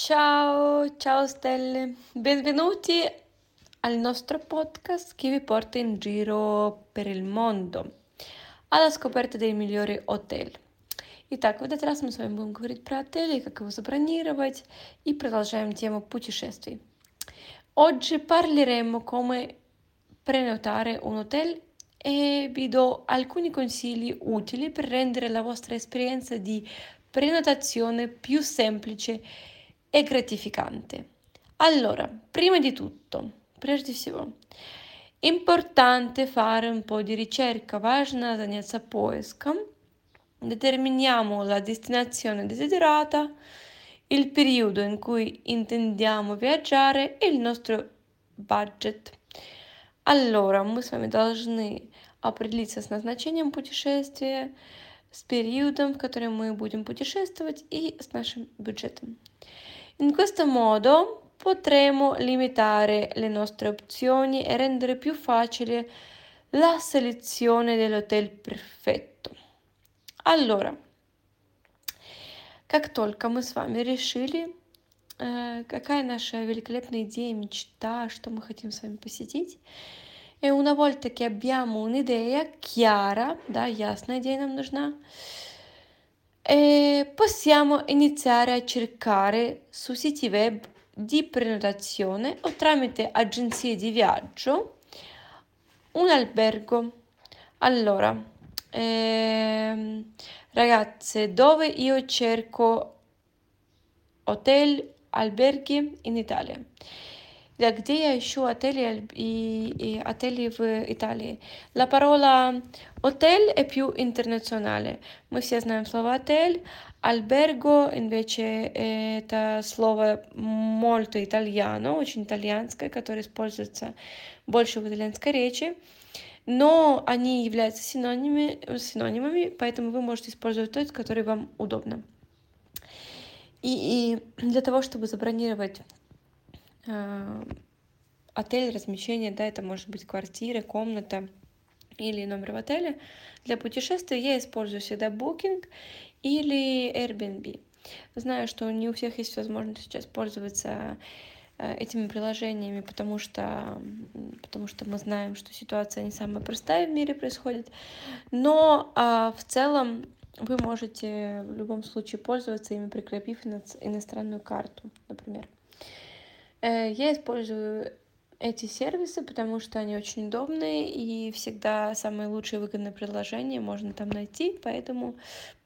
Ciao, ciao stelle, benvenuti al nostro podcast che vi porta in giro per il mondo alla scoperta dei migliori hotel. Итак, в этот раз мы с вами будем говорить про отели, как его забронировать и продолжаем тему путешествий. Oggi parleremo come prenotare un hotel e vi do alcuni consigli utili per rendere la vostra esperienza di prenotazione più semplice e gratificante. Allora, prima di tutto, прежде всего, importante fare un po' di ricerca, важно заняться поиском. Determiniamo la destinazione desiderata, il periodo in cui intendiamo viaggiare e il nostro budget. Allora, мы с вами должны определиться с назначением путешествия, с периодом, в котором мы будем путешествовать и с нашим бюджетом. In questo modo potremo limitare le nostre opzioni e rendere più facile la selezione dell'hotel perfetto. Allora, как только мы с вами решили, э, какая наша великолепная идея, мечта, что мы хотим с вами посетить, e una volta che abbiamo un'idea chiara, да, ясная идея нам нужна, e possiamo iniziare a cercare su siti web di prenotazione o tramite agenzie di viaggio un albergo. Allora, ehm, ragazze, dove io cerco hotel, alberghi in Italia? Где я ищу отели и, и отели в Италии. La parola hotel è più internazionale. Мы все знаем слово отель. Albergo invece это слово molto italiano, очень итальянское, которое используется больше в итальянской речи. Но они являются синонимами, синонимами, поэтому вы можете использовать тот, который вам удобно. И, и для того, чтобы забронировать отель, размещение, да, это может быть квартира, комната или номер в отеле. Для путешествия я использую всегда Booking или Airbnb. Знаю, что не у всех есть возможность сейчас пользоваться э, этими приложениями, потому что, потому что мы знаем, что ситуация не самая простая в мире происходит. Но а, в целом вы можете в любом случае пользоваться ими, прикрепив иностранную карту, например. Э, я использую эти сервисы, потому что они очень удобные и всегда самые лучшие выгодные предложения можно там найти, поэтому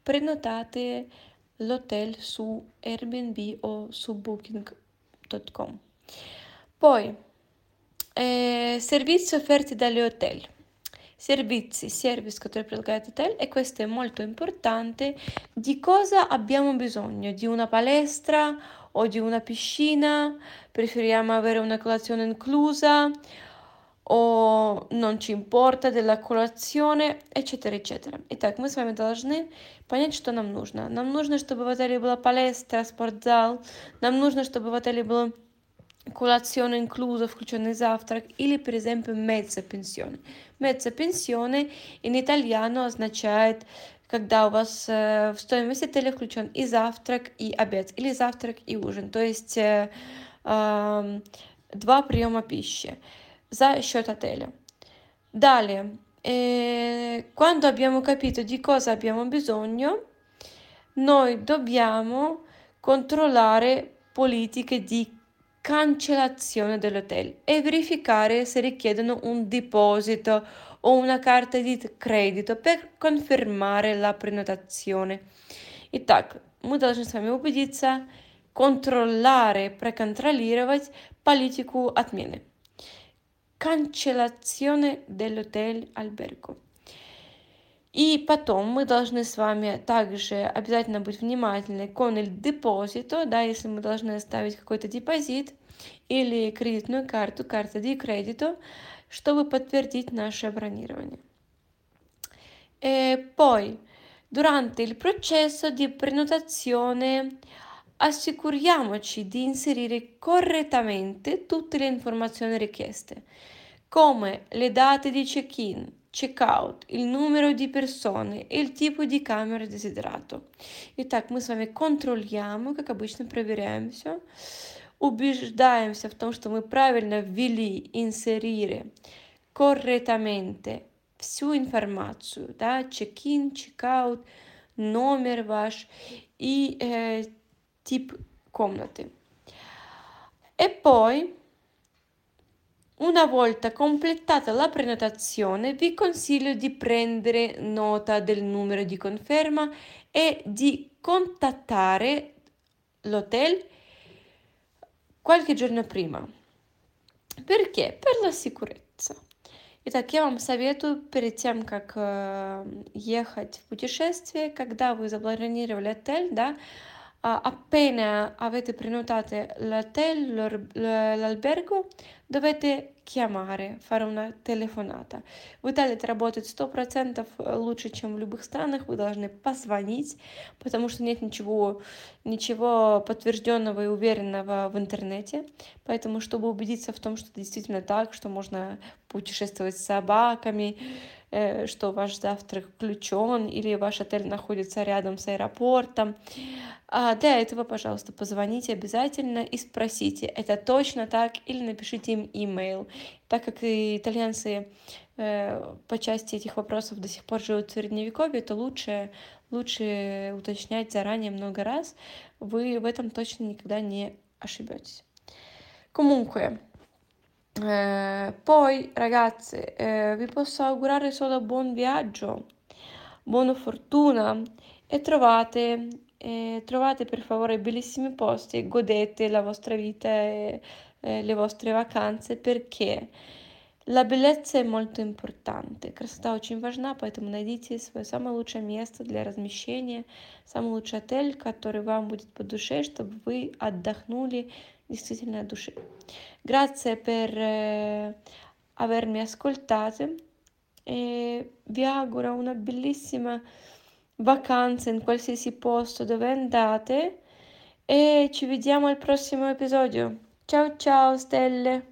prenotate l'hotel su Airbnb o su booking.com. Poi, eh, servizi offerti dagli hotel. Servizi, service который предлагает отель e questo è molto importante, di cosa abbiamo bisogno? Di una palestra o di una piscina, preferiamo avere una colazione inclusa o non ci importa della colazione, eccetera, eccetera. Итак, мы с вами должны понять, что нам нужно. Нам нужно, чтобы в отеле была палестра, спортзал. Нам нужно, чтобы в отеле было colazione inclusa, включенный завтрак, или, per esempio, mezza pensione. Mezza pensione in italiano означает когда у вас э, в стоимость отеля включен и завтрак, и обед, или завтрак и ужин, то есть э, э, два приема пищи за счет отеля. Далее, eh, quando abbiamo capito di cosa abbiamo bisogno, noi dobbiamo controllare politiche di cancellazione dell'hotel e verificare se richiedono un deposito o una carta di credito per confermare la prenotazione. Итак, мы должны с вами убедиться, контроллare, проконтролировать политику отмены. Cancellazione dell'hotel albergo. И потом мы должны с вами также обязательно быть внимательны con il deposito, да, если мы должны оставить какой-то депозит или кредитную карту, карта di credito, чтобы подтвердить наше бронирование. E poi, durante il processo di prenotazione, assicuriamoci di inserire correttamente tutte le informazioni richieste, come le date di check-in, чекаут, il numero di persone, il tipo di camera desiderato. Итак, мы с вами контролируем, как обычно, проверяем все, убеждаемся в том, что мы правильно ввели, inserire correttamente всю информацию, да, check-in, check-out, номер ваш и э, тип комнаты. E poi Una volta completata la prenotazione, vi consiglio di prendere nota del numero di conferma e di contattare l'hotel qualche giorno prima. Perché? Per la sicurezza. Итак, я вам советую перед тем, как э, ехать в путешествие, когда вы забронировали отель, да, appena avete prenotato l'hotel, l'albergo, dovete chiamare, fare una telefonata. В Италии это работает сто процентов лучше, чем в любых странах. Вы должны позвонить, потому что нет ничего, ничего подтвержденного и уверенного в интернете. Поэтому, чтобы убедиться в том, что это действительно так, что можно путешествовать с собаками, что ваш завтрак включен или ваш отель находится рядом с аэропортом. А для этого, пожалуйста, позвоните обязательно и спросите, это точно так, или напишите им имейл. Так как итальянцы э, по части этих вопросов до сих пор живут в Средневековье, то лучше, лучше уточнять заранее много раз. Вы в этом точно никогда не ошибетесь. Comunque, Eh, poi ragazze, eh, vi posso augurare solo buon viaggio, buona fortuna e trovate, eh, trovate per favore bellissimi posti e godete la vostra vita e le vostre vacanze perché la bellezza è molto importante. Красота очень важна, поэтому найдите свое самое лучшее место для размещения, самый лучший отель, который вам будет по душе, чтобы вы отдохнули действительно от души. Grazie per eh, avermi ascoltato e vi auguro una bellissima vacanza in qualsiasi posto dove andate e ci vediamo al prossimo episodio. Ciao ciao stelle!